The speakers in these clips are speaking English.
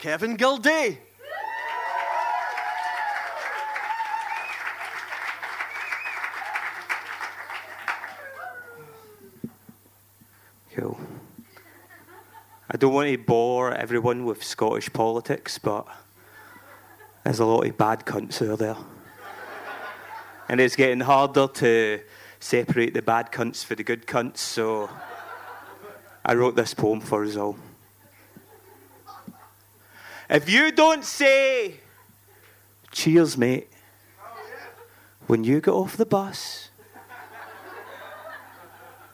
Kevin Gilday. Cool. I don't want to bore everyone with Scottish politics, but there's a lot of bad cunts out there. And it's getting harder to separate the bad cunts for the good cunts, so I wrote this poem for us all. If you don't say, cheers, mate, when you get off the bus,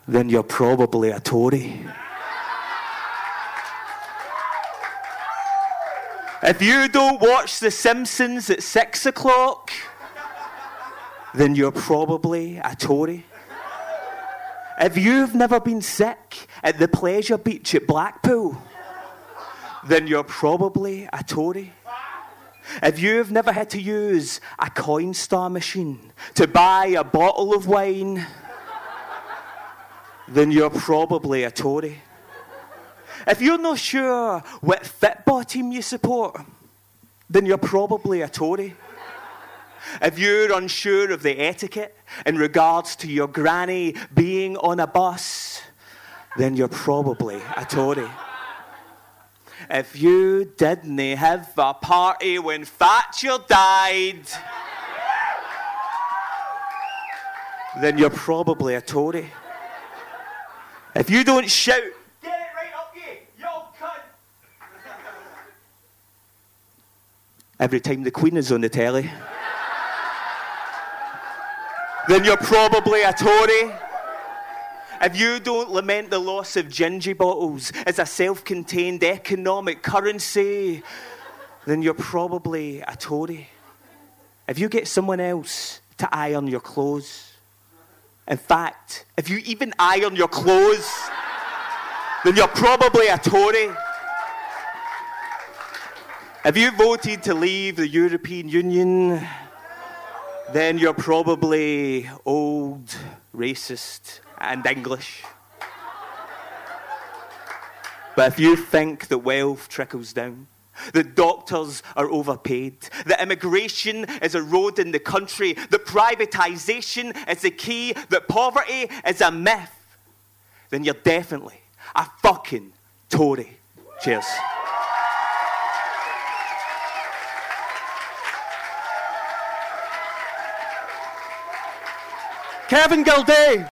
then you're probably a Tory. If you don't watch The Simpsons at six o'clock, then you're probably a Tory. If you've never been sick at the pleasure beach at Blackpool, then you're probably a Tory. If you've never had to use a Coinstar machine to buy a bottle of wine, then you're probably a Tory. If you're not sure what football team you support, then you're probably a Tory. If you're unsure of the etiquette in regards to your granny being on a bus, then you're probably a Tory. If you didn't have a party when Thatcher died, then you're probably a Tory. If you don't shout, get it right up you, you old cunt, every time the Queen is on the telly, then you're probably a Tory. If you don't lament the loss of gingy bottles as a self contained economic currency, then you're probably a Tory. If you get someone else to iron your clothes, in fact, if you even iron your clothes, then you're probably a Tory. If you voted to leave the European Union, then you're probably old, racist, and English. But if you think that wealth trickles down, that doctors are overpaid, that immigration is eroding the country, that privatisation is the key, that poverty is a myth, then you're definitely a fucking Tory. Cheers. Kevin Gilday.